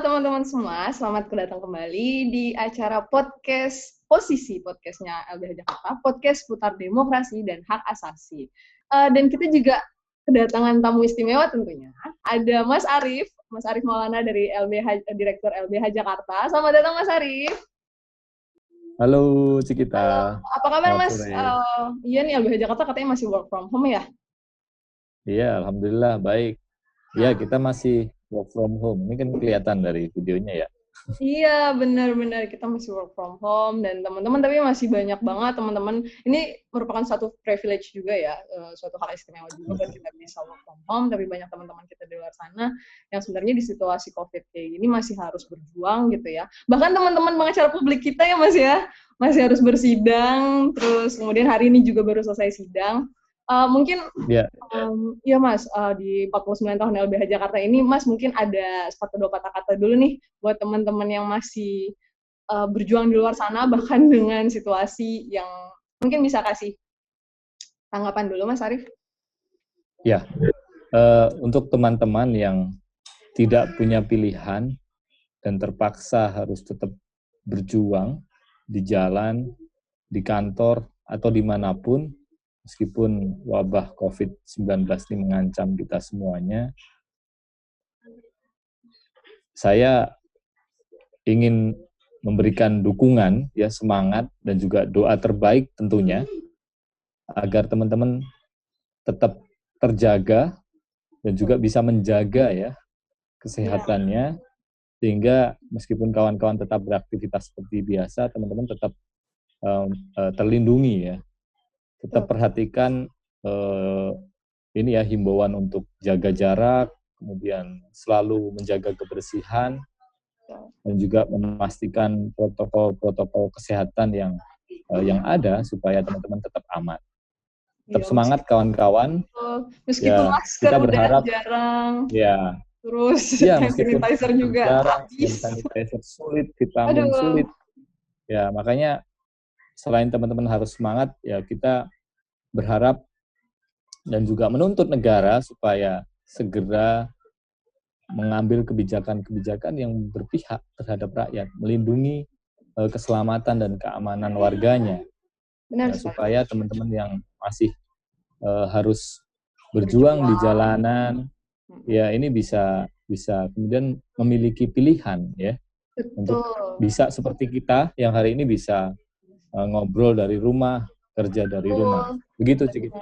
teman-teman semua, selamat kedatang kembali di acara podcast posisi podcastnya LBH Jakarta, podcast putar demokrasi dan hak asasi. Uh, dan kita juga kedatangan tamu istimewa tentunya. Ada Mas Arief, Mas Arief Maulana dari LBH, Direktur LBH Jakarta. Selamat datang Mas Arief. Halo Cikita. Halo. Apa kabar Mas? Uh, iya nih LBH Jakarta katanya masih work from home ya? Iya, Alhamdulillah baik. Ya, kita masih work from home. Ini kan kelihatan dari videonya ya. Iya, benar-benar kita masih work from home dan teman-teman tapi masih banyak banget teman-teman. Ini merupakan satu privilege juga ya, uh, suatu hal istimewa juga kan kita bisa work from home. Tapi banyak teman-teman kita di luar sana yang sebenarnya di situasi COVID kayak gini masih harus berjuang gitu ya. Bahkan teman-teman pengacara publik kita ya Mas ya, masih harus bersidang. Terus kemudian hari ini juga baru selesai sidang Uh, mungkin yeah. um, ya Mas uh, di 49 tahun LBH Jakarta ini Mas mungkin ada sepatu dua kata-kata dulu nih buat teman-teman yang masih uh, berjuang di luar sana bahkan dengan situasi yang mungkin bisa kasih tanggapan dulu Mas Arief. Ya, uh, untuk teman-teman yang tidak punya pilihan dan terpaksa harus tetap berjuang di jalan, di kantor, atau di mana pun, meskipun wabah COVID-19 ini mengancam kita semuanya, saya ingin memberikan dukungan, ya semangat dan juga doa terbaik tentunya agar teman-teman tetap terjaga dan juga bisa menjaga ya kesehatannya sehingga meskipun kawan-kawan tetap beraktivitas seperti biasa, teman-teman tetap um, uh, terlindungi ya tetap perhatikan eh, ini ya himbauan untuk jaga jarak, kemudian selalu menjaga kebersihan dan juga memastikan protokol-protokol kesehatan yang eh, yang ada supaya teman-teman tetap aman. Tetap iya, semangat kawan-kawan. Meskipun ya, masker kita berharap jarang. Ya. Terus ya, sanitizer juga jarang, sanitizer sulit, vitamin Aduh. sulit. Ya, makanya selain teman-teman harus semangat, ya kita berharap dan juga menuntut negara supaya segera mengambil kebijakan-kebijakan yang berpihak terhadap rakyat, melindungi uh, keselamatan dan keamanan warganya, Benar, ya, supaya teman-teman yang masih uh, harus berjuang, berjuang di jalanan, ya ini bisa bisa kemudian memiliki pilihan ya. Betul. untuk bisa seperti kita yang hari ini bisa uh, ngobrol dari rumah, kerja dari rumah. Begitu sih kita.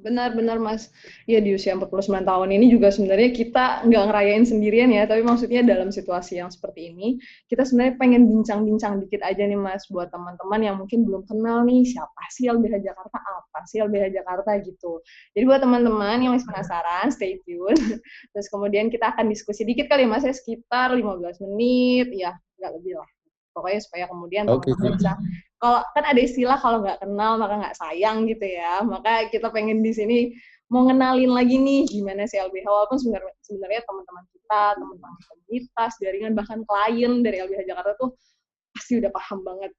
Benar-benar Mas. Ya di usia 49 tahun ini juga sebenarnya kita nggak ngerayain sendirian ya, tapi maksudnya dalam situasi yang seperti ini, kita sebenarnya pengen bincang-bincang dikit aja nih Mas buat teman-teman yang mungkin belum kenal nih siapa sih LBH Jakarta, apa sih LBH Jakarta gitu. Jadi buat teman-teman yang masih penasaran, stay tune. Terus kemudian kita akan diskusi dikit kali Mas ya sekitar 15 menit, ya nggak lebih lah pokoknya supaya kemudian okay. teman-teman bisa kalau kan ada istilah kalau nggak kenal maka nggak sayang gitu ya. Maka kita pengen di sini mau ngenalin lagi nih gimana sih LBH walaupun sebenarnya sebenarnya teman-teman kita teman-teman komunitas jaringan bahkan klien dari LBH Jakarta tuh pasti udah paham banget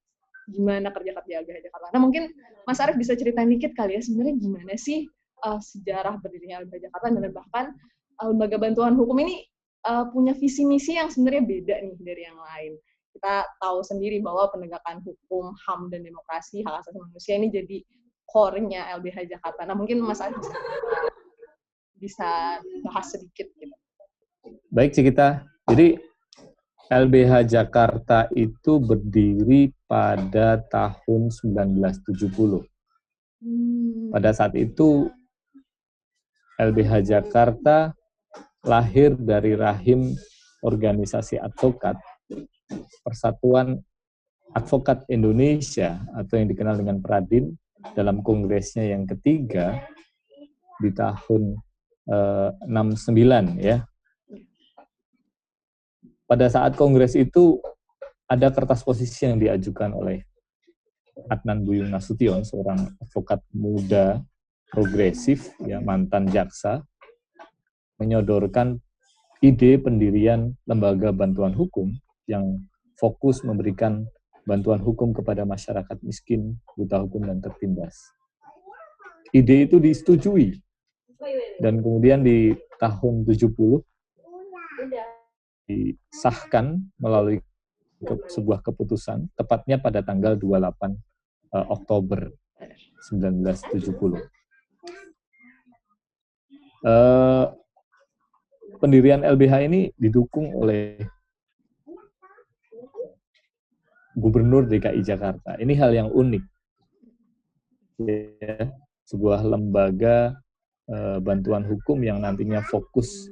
gimana kerja kerja LBH Jakarta. Nah mungkin Mas Arief bisa ceritain dikit kali ya sebenarnya gimana sih uh, sejarah berdirinya LBH Jakarta dan bahkan uh, lembaga bantuan hukum ini uh, punya visi misi yang sebenarnya beda nih dari yang lain kita tahu sendiri bahwa penegakan hukum, HAM, dan demokrasi, hak asasi manusia ini jadi core-nya LBH Jakarta. Nah, mungkin Mas Adi bisa, bisa bahas sedikit. Gitu. Baik, kita. Jadi, LBH Jakarta itu berdiri pada tahun 1970. Hmm. Pada saat itu, LBH Jakarta lahir dari rahim organisasi advokat Persatuan Advokat Indonesia atau yang dikenal dengan Pradin dalam kongresnya yang ketiga di tahun eh, 69 ya. Pada saat kongres itu ada kertas posisi yang diajukan oleh Adnan Buyung Nasution, seorang advokat muda progresif, ya mantan jaksa, menyodorkan ide pendirian lembaga bantuan hukum yang fokus memberikan bantuan hukum kepada masyarakat miskin, buta hukum, dan tertindas. Ide itu disetujui. Dan kemudian di tahun 70, disahkan melalui ke, sebuah keputusan tepatnya pada tanggal 28 uh, eh, Oktober 1970. Uh, pendirian LBH ini didukung oleh Gubernur DKI Jakarta. Ini hal yang unik. Ya, sebuah lembaga uh, bantuan hukum yang nantinya fokus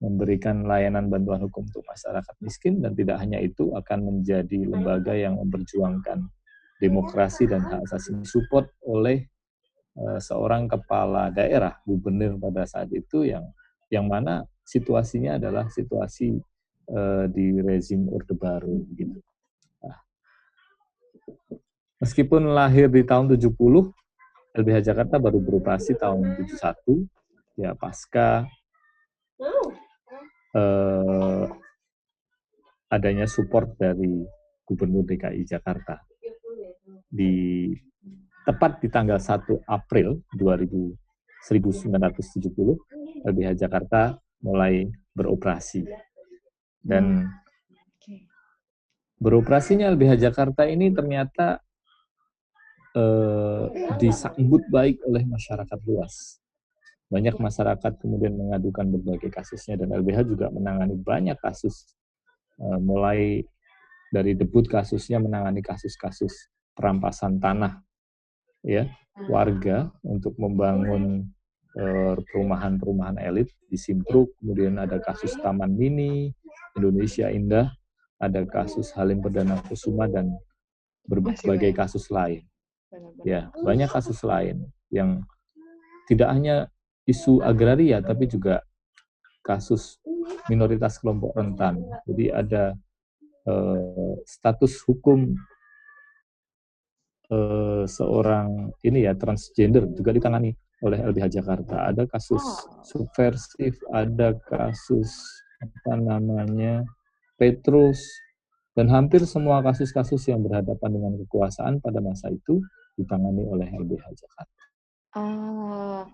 memberikan layanan bantuan hukum untuk masyarakat miskin dan tidak hanya itu akan menjadi lembaga yang memperjuangkan demokrasi dan hak asasi support oleh uh, seorang kepala daerah gubernur pada saat itu yang yang mana situasinya adalah situasi uh, di rezim Orde Baru gitu. Nah, meskipun lahir di tahun 70 LBH Jakarta baru beroperasi tahun 71 ya pasca eh, adanya support dari Gubernur DKI Jakarta. Di tepat di tanggal 1 April 2000, 1970, LBH Jakarta mulai beroperasi. Dan beroperasinya LBH Jakarta ini ternyata eh, disambut baik oleh masyarakat luas. Banyak masyarakat kemudian mengadukan berbagai kasusnya dan LBH juga menangani banyak kasus uh, mulai dari debut kasusnya menangani kasus-kasus perampasan tanah ya warga untuk membangun eh, perumahan-perumahan elit di Simpruk. Kemudian ada kasus Taman Mini Indonesia Indah ada kasus Halim Perdana Kusuma dan berbagai kasus lain. Ya banyak kasus lain yang tidak hanya isu agraria tapi juga kasus minoritas kelompok rentan. Jadi ada uh, status hukum uh, seorang ini ya transgender juga ditangani oleh LBH Jakarta. Ada kasus oh. subversif, ada kasus apa namanya Petrus dan hampir semua kasus-kasus yang berhadapan dengan kekuasaan pada masa itu ditangani oleh LBH Jakarta. Ah,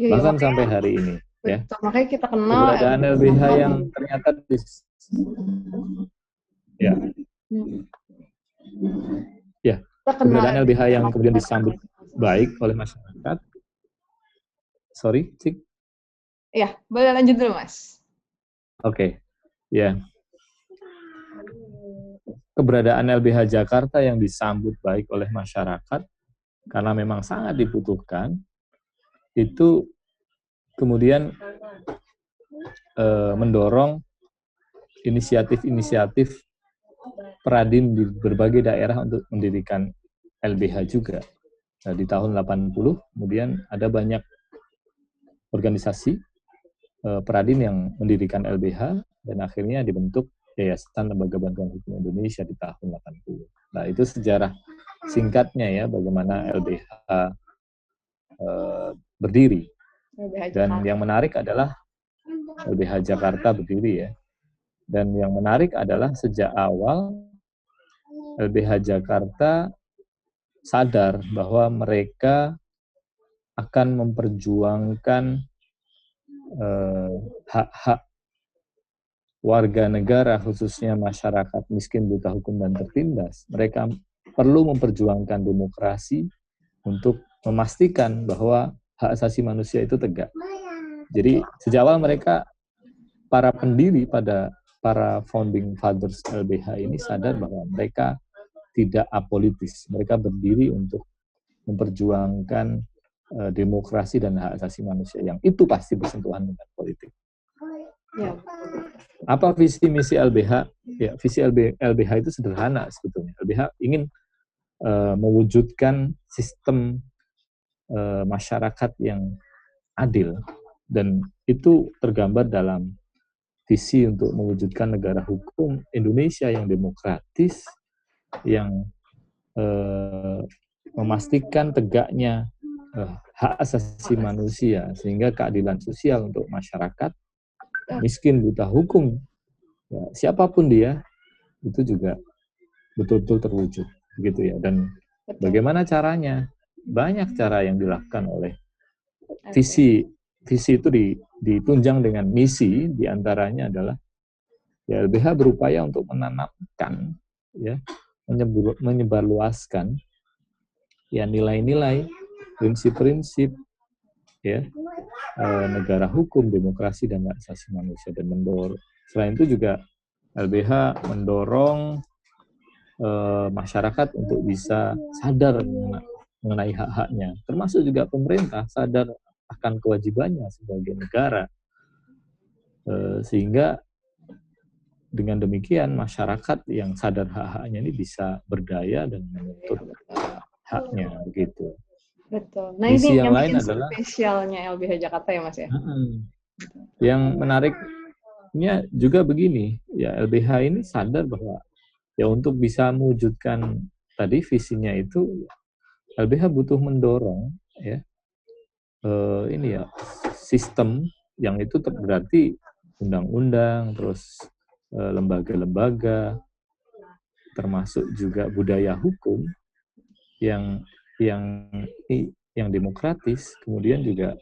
Ya, bahkan sampai hari ini. Ya. Betul, ya. makanya kita kenal keberadaan LBH yang ternyata di, ya, ya keberadaan LBH yang kemudian disambut baik oleh masyarakat. Sorry, Cik. Ya, boleh lanjut dulu, Mas. Oke, okay. ya. Keberadaan LBH Jakarta yang disambut baik oleh masyarakat karena memang sangat dibutuhkan itu kemudian e, mendorong inisiatif-inisiatif Peradin di berbagai daerah untuk mendirikan LBH juga. Nah, di tahun 80 kemudian ada banyak organisasi e, Peradin yang mendirikan LBH dan akhirnya dibentuk Yayasan Lembaga Bantuan Hukum Indonesia di tahun 80. Nah, itu sejarah singkatnya ya bagaimana LBH uh, berdiri. Dan yang menarik adalah LBH Jakarta berdiri ya. Dan yang menarik adalah sejak awal LBH Jakarta sadar bahwa mereka akan memperjuangkan eh, hak-hak warga negara khususnya masyarakat miskin buta hukum dan tertindas. Mereka perlu memperjuangkan demokrasi untuk memastikan bahwa hak asasi manusia itu tegak. Jadi sejak awal mereka para pendiri pada para founding fathers LBH ini sadar bahwa mereka tidak apolitis. Mereka berdiri untuk memperjuangkan demokrasi dan hak asasi manusia yang itu pasti bersentuhan dengan politik. Ya. Apa visi misi LBH? Ya, visi LB, LBH itu sederhana sebetulnya. LBH ingin uh, mewujudkan sistem e, masyarakat yang adil dan itu tergambar dalam visi untuk mewujudkan negara hukum Indonesia yang demokratis yang e, memastikan tegaknya e, hak asasi manusia sehingga keadilan sosial untuk masyarakat. Miskin buta hukum. Ya, siapa pun dia itu juga betul-betul terwujud begitu ya. Dan bagaimana caranya? Banyak cara yang dilakukan oleh visi visi itu ditunjang dengan misi di antaranya adalah ya LBH berupaya untuk menanamkan ya menyebar, menyebarluaskan ya nilai-nilai prinsip-prinsip ya. Eh, negara hukum demokrasi dan hak asasi manusia dan mendorong selain itu juga LBH mendorong eh, masyarakat untuk bisa sadar mengenai hak-haknya. Termasuk juga pemerintah sadar akan kewajibannya sebagai negara. Eh, sehingga dengan demikian masyarakat yang sadar hak-haknya ini bisa berdaya dan menuntut haknya begitu. Betul. Nah Misi ini yang, yang lain adalah spesialnya LBH Jakarta ya Mas ya. Yang menariknya juga begini, ya LBH ini sadar bahwa ya untuk bisa mewujudkan tadi visinya itu LBH butuh mendorong ya uh, ini ya sistem yang itu berarti undang-undang terus eh, lembaga-lembaga termasuk juga budaya hukum yang yang yang demokratis kemudian juga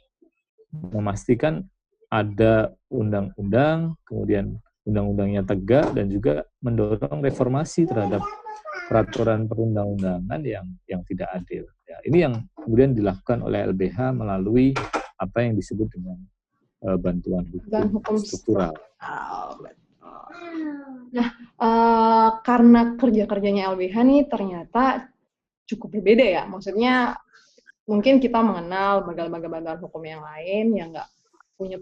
memastikan ada undang-undang kemudian undang-undangnya tegak dan juga mendorong reformasi terhadap peraturan perundang-undangan yang yang tidak adil. Ya, ini yang kemudian dilakukan oleh LBH melalui apa yang disebut dengan uh, bantuan hukum, Dan hukum struktural. Nah, uh, karena kerja-kerjanya LBH nih ternyata cukup berbeda ya. Maksudnya mungkin kita mengenal lembaga-lembaga bantuan hukum yang lain yang nggak punya,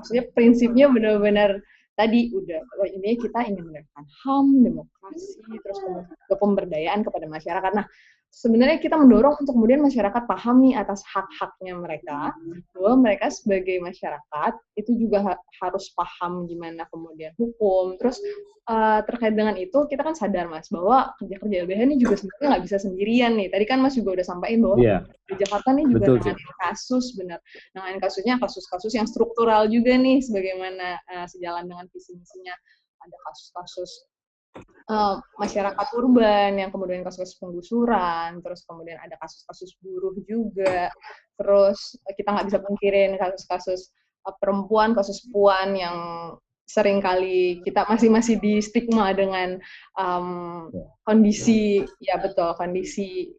maksudnya prinsipnya benar-benar tadi udah oh ini kita ingin menegakkan HAM, demokrasi, terus pemberdayaan kepada masyarakat. Nah, sebenarnya kita mendorong untuk kemudian masyarakat paham nih atas hak-haknya mereka, bahwa mereka sebagai masyarakat itu juga ha harus paham gimana kemudian hukum. Terus uh, terkait dengan itu kita kan sadar mas bahwa kerja-kerja LBH ini juga sebenarnya nggak bisa sendirian nih. Tadi kan mas juga udah sampaikan bahwa yeah. di Jakarta nih juga Betul, kasus benar, dengan kasusnya kasus-kasus yang struktural juga nih, sebagaimana uh, sejalan dengan visi misinya ada kasus-kasus uh, masyarakat urban yang kemudian kasus-kasus penggusuran, terus kemudian ada kasus-kasus buruh juga, terus kita nggak bisa pungkirin kasus-kasus uh, perempuan, kasus puan yang sering kali kita masih masih di stigma dengan um, kondisi ya betul kondisi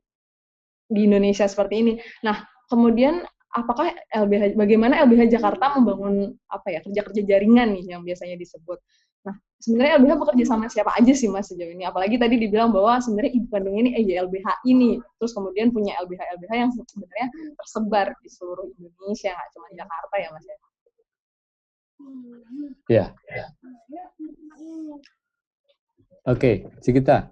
di Indonesia seperti ini. Nah kemudian apakah LBH bagaimana LBH Jakarta membangun apa ya kerja-kerja jaringan nih yang biasanya disebut Nah, sebenarnya LBH bekerja sama siapa aja sih Mas sejauh ini? Apalagi tadi dibilang bahwa sebenarnya ibu kandung ini eh LBH ini, terus kemudian punya LBH LBH yang sebenarnya tersebar di seluruh Indonesia, nggak cuma Jakarta ya Mas ya? Ya. Oke, okay, kita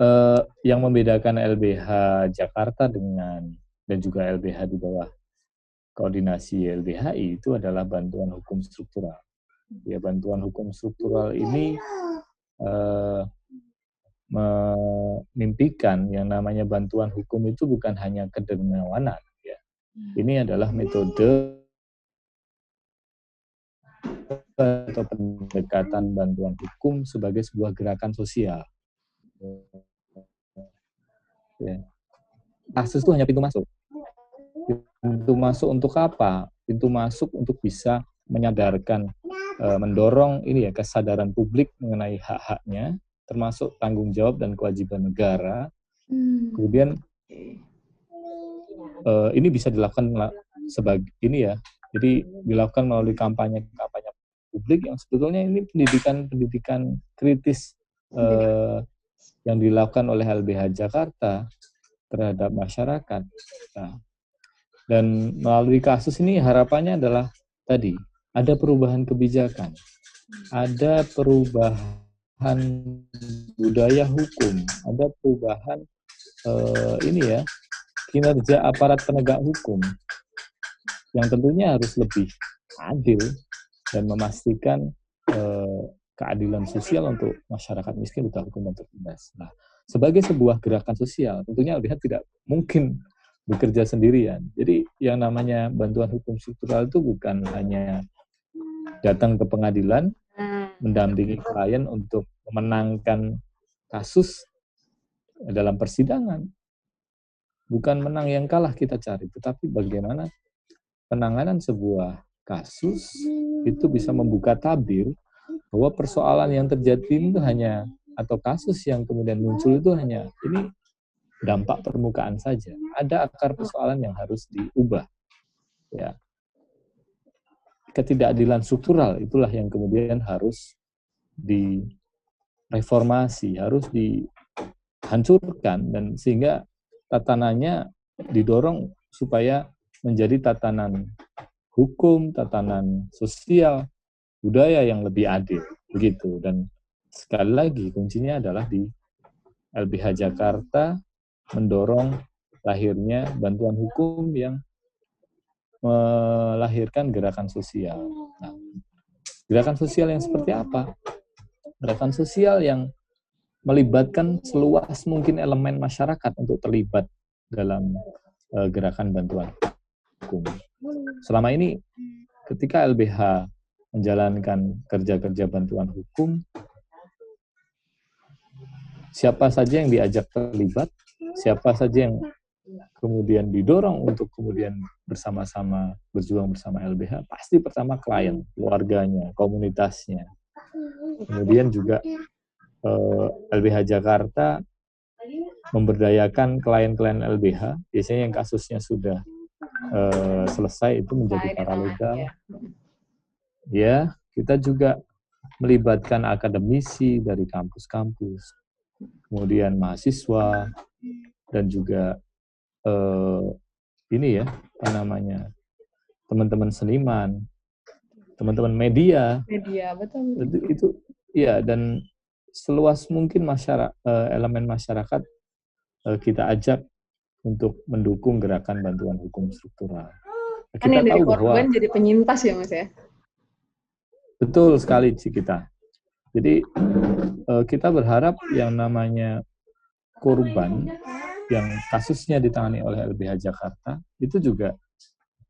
uh, yang membedakan LBH Jakarta dengan dan juga LBH di bawah koordinasi LBHI itu adalah bantuan hukum struktural ya bantuan hukum struktural ini uh, memimpikan yang namanya bantuan hukum itu bukan hanya kedermawanan ya. Hmm. Ini adalah metode atau pendekatan bantuan hukum sebagai sebuah gerakan sosial. Ya. Kasus itu hanya pintu masuk. Pintu masuk untuk apa? Pintu masuk untuk bisa menyadarkan uh, mendorong ini ya kesadaran publik mengenai hak-haknya, termasuk tanggung jawab dan kewajiban negara. Hmm. Kemudian uh, ini bisa dilakukan sebagai ini ya, jadi dilakukan melalui kampanye-kampanye publik yang sebetulnya ini pendidikan-pendidikan kritis uh, yang dilakukan oleh LBH Jakarta terhadap masyarakat. Nah, dan melalui kasus ini harapannya adalah tadi ada perubahan kebijakan, ada perubahan budaya hukum, ada perubahan uh, ini ya kinerja aparat penegak hukum yang tentunya harus lebih adil dan memastikan uh, keadilan sosial untuk masyarakat miskin buta hukum dan. Nah, sebagai sebuah gerakan sosial, tentunya LBH tidak mungkin bekerja sendirian. Jadi yang namanya bantuan hukum struktural itu bukan hanya datang ke pengadilan, hmm. mendampingi klien untuk memenangkan kasus dalam persidangan. Bukan menang yang kalah kita cari, tetapi bagaimana penanganan sebuah kasus itu bisa membuka tabir bahwa persoalan yang terjadi itu hanya atau kasus yang kemudian muncul itu hanya ini dampak permukaan saja. Ada akar persoalan yang harus diubah. Ya. Ketidakadilan struktural itulah yang kemudian harus direformasi, harus dihancurkan dan sehingga tatanannya didorong supaya menjadi tatanan hukum, tatanan sosial, budaya yang lebih adil, begitu. Dan sekali lagi kuncinya adalah di LBH Jakarta mendorong lahirnya bantuan hukum yang melahirkan gerakan sosial. Nah, gerakan sosial yang seperti apa? Gerakan sosial yang melibatkan seluas mungkin elemen masyarakat untuk terlibat dalam uh, gerakan bantuan hukum. Selama ini ketika LBH menjalankan kerja-kerja bantuan hukum, siapa saja yang diajak terlibat, siapa saja yang kemudian didorong untuk kemudian bersama-sama berjuang bersama LBH, pasti pertama klien, keluarganya, komunitasnya. Kemudian juga eh, LBH Jakarta memberdayakan klien-klien LBH, biasanya yang kasusnya sudah uh, selesai itu menjadi paralegal. Ya. ya, kita juga melibatkan akademisi dari kampus-kampus, kemudian mahasiswa, dan juga uh, ini ya, apa namanya, teman-teman seniman, teman-teman media. Media, betul. Itu, itu ya, dan seluas mungkin masyarakat, uh, elemen masyarakat uh, kita ajak untuk mendukung gerakan bantuan hukum struktural. Kan kita yang tahu bahwa jadi penyintas ya mas ya. Betul sekali sih kita. Jadi uh, kita berharap yang namanya korban yang kasusnya ditangani oleh LBH Jakarta itu juga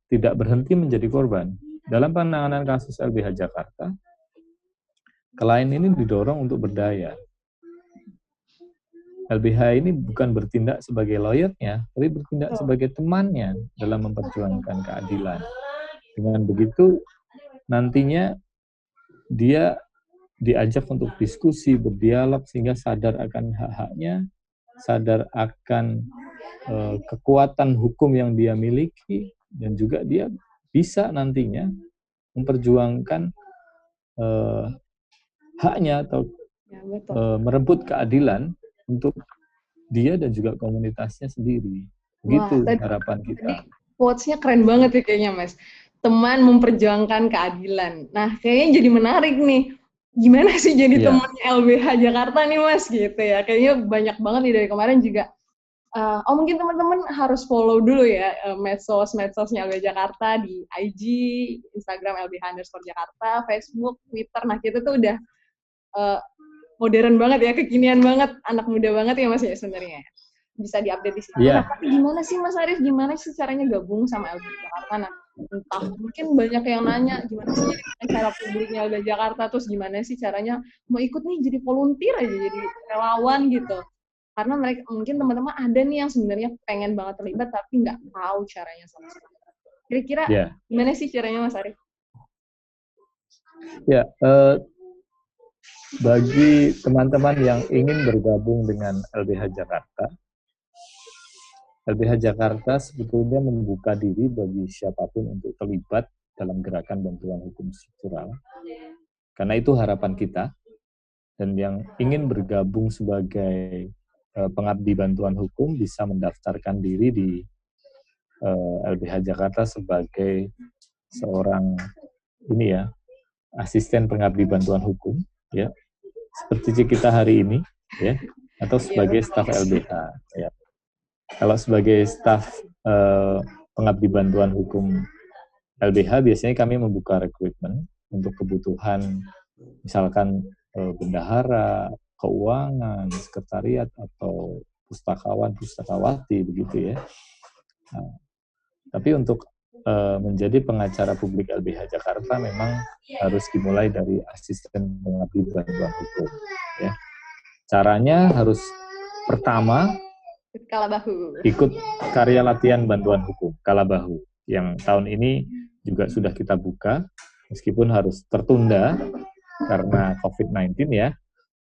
tidak berhenti menjadi korban. Dalam penanganan kasus LBH Jakarta, klien ini didorong untuk berdaya. LBH ini bukan bertindak sebagai lawyernya, tapi bertindak sebagai temannya dalam memperjuangkan keadilan. Dengan begitu, nantinya dia diajak untuk diskusi, berdialog, sehingga sadar akan hak-haknya, sadar akan uh, kekuatan hukum yang dia miliki, dan juga dia bisa nantinya memperjuangkan uh, haknya atau ya, Uh, merebut keadilan untuk dia dan juga komunitasnya sendiri. Gitu Wah, harapan kita. Quotes-nya keren banget ya kayaknya, Mas. Teman memperjuangkan keadilan. Nah, kayaknya jadi menarik nih. Gimana sih jadi yeah. temannya LBH Jakarta nih, Mas? Gitu ya. Kayaknya banyak banget nih dari kemarin juga Uh, oh mungkin teman-teman harus follow dulu ya uh, medsos medsosnya LBH Jakarta di IG, Instagram LBH underscore Jakarta, Facebook, Twitter. Nah kita tuh udah uh, modern banget ya, kekinian banget, anak muda banget ya Mas ya sebenarnya. Bisa diupdate di sini. Yeah. Nah, tapi gimana sih Mas Arif, gimana sih caranya gabung sama LB Jakarta? Nah, entah mungkin banyak yang nanya gimana sih cara publiknya LB Jakarta, terus gimana sih caranya mau ikut nih jadi volunteer aja, jadi relawan gitu. Karena mereka mungkin teman-teman ada nih yang sebenarnya pengen banget terlibat tapi nggak tahu caranya sama sekali. Kira-kira yeah. gimana sih caranya Mas Arif? Ya, uh, bagi teman-teman yang ingin bergabung dengan LBH Jakarta, LBH Jakarta sebetulnya membuka diri bagi siapa pun untuk terlibat dalam gerakan bantuan hukum struktural. Karena itu harapan kita. Dan yang ingin bergabung sebagai uh, pengabdi bantuan hukum bisa mendaftarkan diri di uh, eh, LBH Jakarta sebagai seorang ini ya asisten pengabdi bantuan hukum ya seperti kita hari ini ya atau sebagai staf LBH ya kalau sebagai staf eh, pengabdi bantuan hukum LBH biasanya kami membuka rekrutmen untuk kebutuhan misalkan eh, bendahara keuangan sekretariat atau pustakawan pustakawati begitu ya nah, tapi untuk uh, menjadi pengacara publik LBH Jakarta memang harus dimulai dari asisten pengabdi bantuan hukum. Ya. Caranya harus pertama Kalabahu. ikut karya latihan bantuan hukum Kalabahu. yang tahun ini juga sudah kita buka, meskipun harus tertunda karena COVID-19 ya.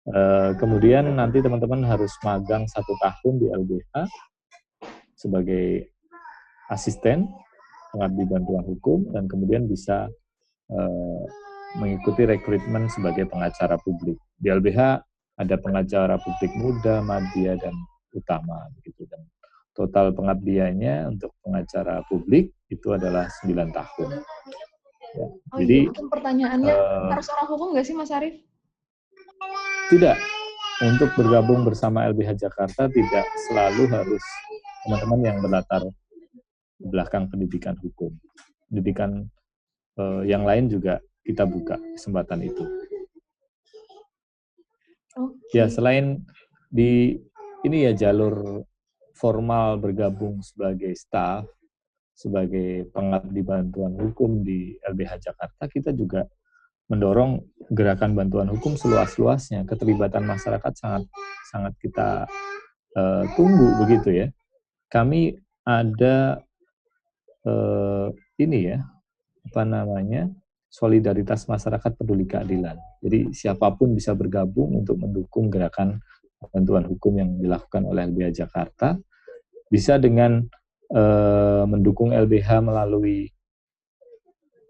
Uh, kemudian nanti teman-teman harus magang satu tahun di LBH sebagai asisten pengabdi bantuan hukum dan kemudian bisa uh, mengikuti rekrutmen sebagai pengacara publik. Di LBH ada pengacara publik muda, media dan utama begitu dan total pengabdiannya untuk pengacara publik itu adalah 9 tahun. Ya. Oh, Jadi iya, pertanyaannya uh, harus orang hukum nggak sih Mas Arief? Tidak. Untuk bergabung bersama LBH Jakarta tidak selalu harus teman-teman yang berlatar belakang pendidikan hukum. Pendidikan uh, yang lain juga kita buka kesempatan itu. Okay. Ya selain di ini ya jalur formal bergabung sebagai staff, sebagai pengabdi bantuan hukum di LBH Jakarta, kita juga mendorong gerakan bantuan hukum seluas-luasnya. Keterlibatan masyarakat sangat sangat kita uh, tunggu begitu ya. Kami ada uh, ini ya apa namanya solidaritas masyarakat peduli keadilan. Jadi siapa pun bisa bergabung untuk mendukung gerakan bantuan hukum yang dilakukan oleh LBH Jakarta bisa dengan uh, mendukung LBH melalui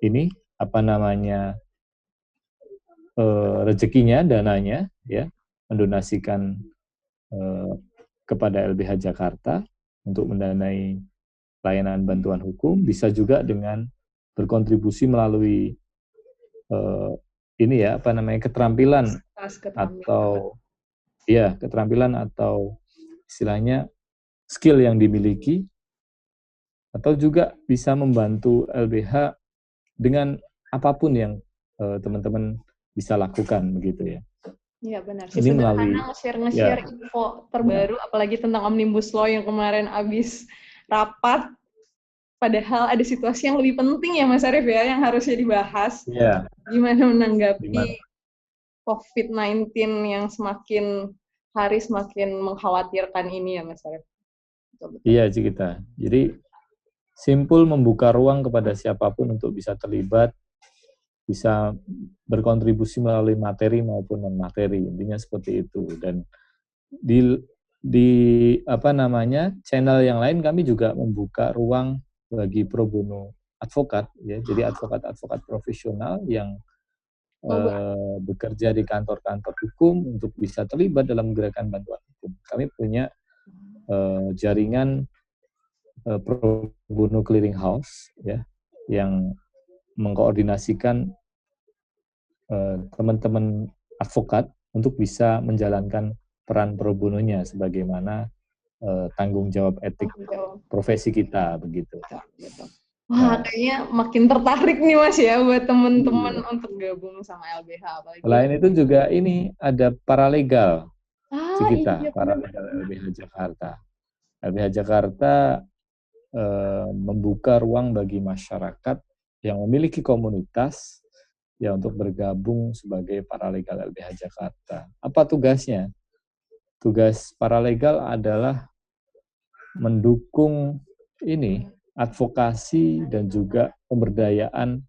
ini apa namanya uh, rezekinya dananya ya mendonasikan uh, kepada LBH Jakarta untuk mendanai layanan bantuan hukum bisa juga dengan berkontribusi melalui uh, ini ya apa namanya keterampilan, keterampilan. atau ya keterampilan atau istilahnya skill yang dimiliki atau juga bisa membantu LBH dengan apa pun yang uh, teman-teman bisa lakukan begitu ya. Iya benar. Ini melalui nge-share nge-share ya. info terbaru ya. apalagi tentang Omnibus Law yang kemarin habis rapat padahal ada situasi yang lebih penting ya Mas Arief ya yang harusnya dibahas. Iya. Gimana menanggapi COVID-19 yang semakin hari semakin mengkhawatirkan ini ya Mas Arief? Iya kita. Jadi simpul membuka ruang kepada siapa pun untuk bisa terlibat, bisa berkontribusi melalui materi maupun non materi. Intinya seperti itu. Dan di di apa namanya channel yang lain kami juga membuka ruang bagi pro bono advokat ya jadi advokat-advokat profesional yang uh, bekerja di kantor-kantor hukum untuk bisa terlibat dalam gerakan bantuan hukum. Kami punya uh, jaringan uh, pro bono clearing house ya yang mengkoordinasikan teman-teman uh, advokat untuk bisa menjalankan peran pro bononya sebagaimana uh, tanggung jawab etik profesi kita begitu. Wah, nah. kayaknya makin tertarik nih Mas ya buat teman-teman iya. untuk gabung sama LBH apalagi. Selain itu juga ini ada paralegal ah, kita, iya, paralegal LBH Jakarta. LBH Jakarta eh, membuka ruang bagi masyarakat yang memiliki komunitas ya untuk bergabung sebagai paralegal LBH Jakarta. Apa tugasnya? Tugas paralegal adalah mendukung ini advokasi dan juga pemberdayaan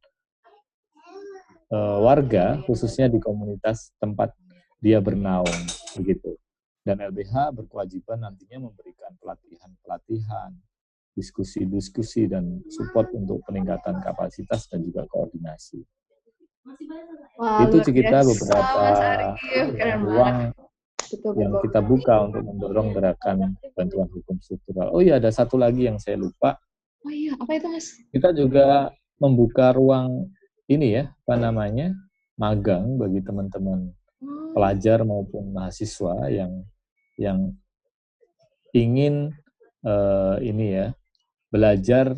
uh, warga khususnya di komunitas tempat dia bernaung begitu. Dan LBH berkewajiban nantinya memberikan pelatihan-pelatihan, diskusi-diskusi dan support untuk peningkatan kapasitas dan juga koordinasi. Wah, itu kita beberapa ruang betul, yang kita buka untuk mendorong gerakan bantuan hukum struktural. Oh iya, ada satu lagi yang saya lupa. Oh iya, apa itu mas? Kita juga membuka ruang ini ya, apa namanya, magang bagi teman-teman hmm. pelajar maupun mahasiswa yang yang ingin uh, ini ya belajar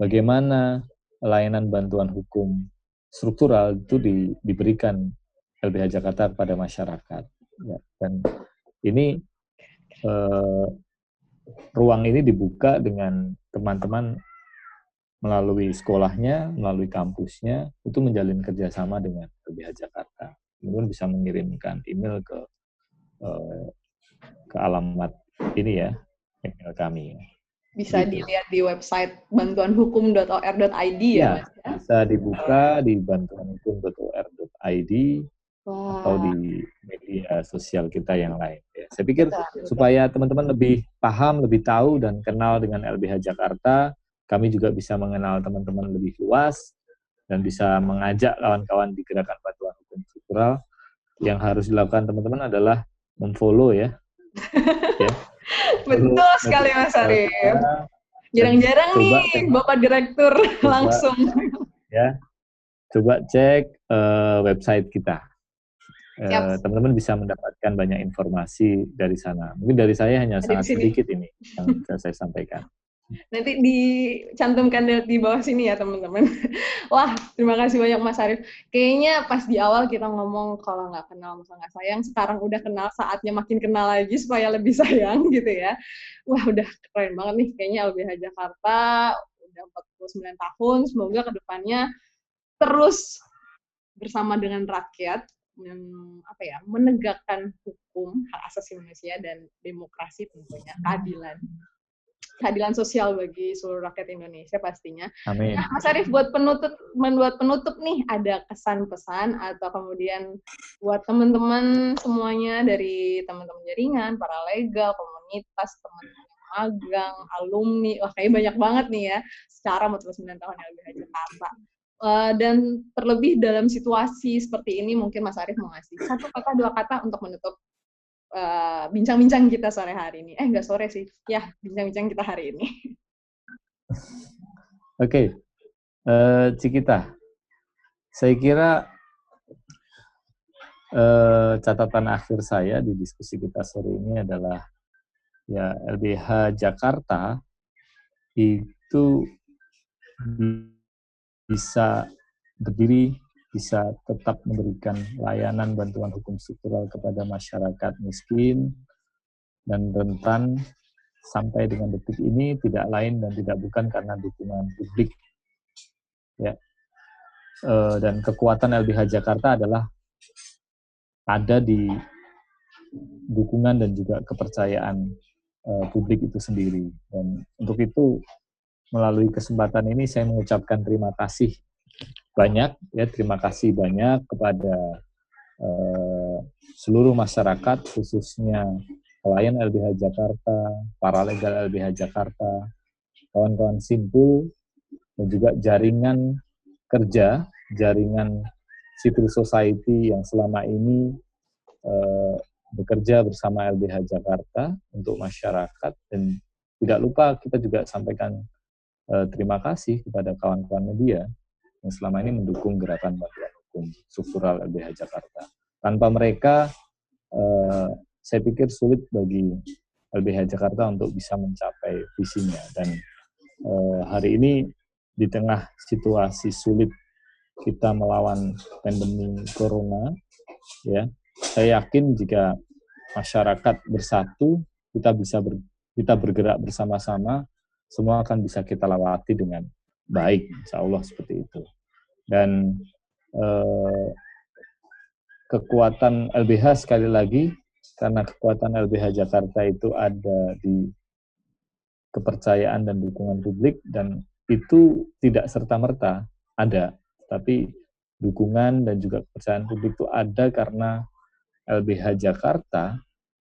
bagaimana layanan bantuan hukum struktural itu di, diberikan LBH Jakarta kepada masyarakat. Ya, dan ini uh, ruang ini dibuka dengan teman-teman melalui sekolahnya, melalui kampusnya, itu menjalin kerjasama dengan LBH Jakarta. Kemudian bisa mengirimkan email ke uh, ke alamat ini ya, email kami. bisa gitu. dilihat di website bantuanhukum.or.id ya, ya Mas? Ya? Bisa dibuka di bantuanhukum.or.id wow. atau di media sosial kita yang lain. Ya, saya pikir betul, supaya teman-teman lebih paham, lebih tahu dan kenal dengan LBH Jakarta, kami juga bisa mengenal teman-teman lebih luas dan bisa mengajak kawan-kawan di gerakan bantuan hukum struktural. Yang harus dilakukan teman-teman adalah memfollow ya. ya Betul sekali Mas Arif. Jarang-jarang nih Bapak Direktur coba, langsung. Ya, coba cek uh, website kita. Uh, teman-teman bisa mendapatkan banyak informasi dari sana. Mungkin dari saya hanya sangat sedikit ini yang saya sampaikan. Nanti dicantumkan di bawah sini ya teman-teman. Wah, terima kasih banyak Mas Arif. Kayaknya pas di awal kita ngomong kalau nggak kenal masa nggak sayang, sekarang udah kenal saatnya makin kenal lagi supaya lebih sayang gitu ya. Wah, udah keren banget nih kayaknya LBH Jakarta udah 49 tahun. Semoga ke depannya terus bersama dengan rakyat men, apa ya menegakkan hukum hak asasi manusia dan demokrasi tentunya keadilan keadilan sosial bagi seluruh rakyat Indonesia pastinya. Amin. Nah, Mas Arief buat penutup membuat penutup nih ada kesan pesan atau kemudian buat teman-teman semuanya dari teman-teman jaringan, para legal, komunitas, teman-teman magang, alumni, wah kayak banyak banget nih ya secara 49 tahun LBH Jakarta. Uh, dan terlebih dalam situasi seperti ini mungkin Mas Arief mau ngasih satu kata dua kata untuk menutup Eh, bincang-bincang uh, kita sore hari ini. Eh, nggak sore sih. Ya, bincang-bincang kita hari ini. Oke. Okay. Uh, eh, Cikita, saya kira uh, catatan akhir saya di diskusi kita sore ini adalah ya LBH Jakarta itu bisa berdiri bisa tetap memberikan layanan bantuan hukum struktural kepada masyarakat miskin dan rentan sampai dengan detik ini tidak lain dan tidak bukan karena dukungan publik. Ya. E, dan kekuatan LBH Jakarta adalah ada di dukungan dan juga kepercayaan e, publik itu sendiri. Dan untuk itu melalui kesempatan ini saya mengucapkan terima kasih banyak ya terima kasih banyak kepada uh, seluruh masyarakat khususnya klien LBH Jakarta, para legal LBH Jakarta, kawan-kawan simpul dan juga jaringan kerja, jaringan civil society yang selama ini uh, bekerja bersama LBH Jakarta untuk masyarakat. Dan tidak lupa kita juga sampaikan uh, terima kasih kepada kawan-kawan media yang selama ini mendukung gerakan bantuan hukum struktural LBH Jakarta. Tanpa mereka, eh, saya pikir sulit bagi LBH Jakarta untuk bisa mencapai visinya. Dan eh, hari ini di tengah situasi sulit kita melawan pandemi corona, ya, saya yakin jika masyarakat bersatu, kita bisa ber, kita bergerak bersama-sama, semua akan bisa kita lewati dengan baik, insya Allah seperti itu. Dan eh, kekuatan LBH sekali lagi, karena kekuatan LBH Jakarta itu ada di kepercayaan dan dukungan publik, dan itu tidak serta-merta ada, tapi dukungan dan juga kepercayaan publik itu ada karena LBH Jakarta,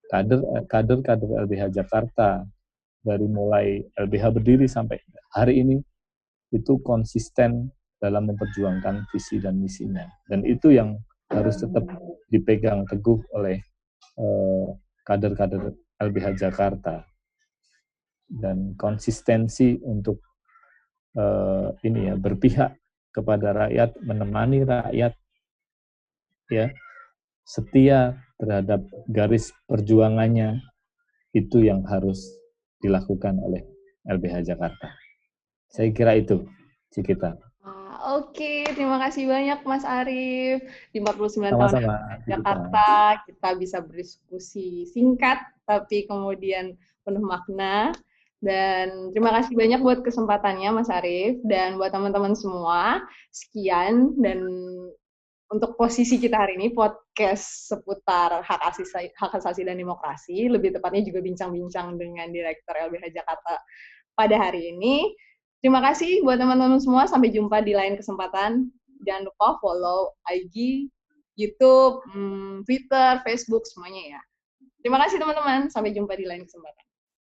kader kader kader LBH Jakarta dari mulai LBH berdiri sampai hari ini itu konsisten dalam memperjuangkan visi dan misinya. Dan itu yang harus tetap dipegang teguh oleh eh, kader-kader uh, LBH Jakarta. Dan konsistensi untuk uh, ini ya berpihak kepada rakyat, menemani rakyat, ya setia terhadap garis perjuangannya itu yang harus dilakukan oleh LBH Jakarta. Saya kira itu, Cikita. Oke, terima kasih banyak Mas Arief. Di 49 Sama-sama. tahun Jakarta, kita bisa berdiskusi singkat, tapi kemudian penuh makna. Dan terima kasih banyak buat kesempatannya Mas Arief. Dan buat teman-teman semua, sekian. Dan untuk posisi kita hari ini, podcast seputar hak asasi, hak asasi dan demokrasi, lebih tepatnya juga bincang-bincang dengan Direktur LBH Jakarta, pada hari ini. Terima kasih buat teman-teman semua. Sampai jumpa di lain kesempatan. Jangan lupa follow IG, YouTube, hmm, Twitter, Facebook, semuanya ya. Terima kasih teman-teman. Sampai jumpa di lain kesempatan.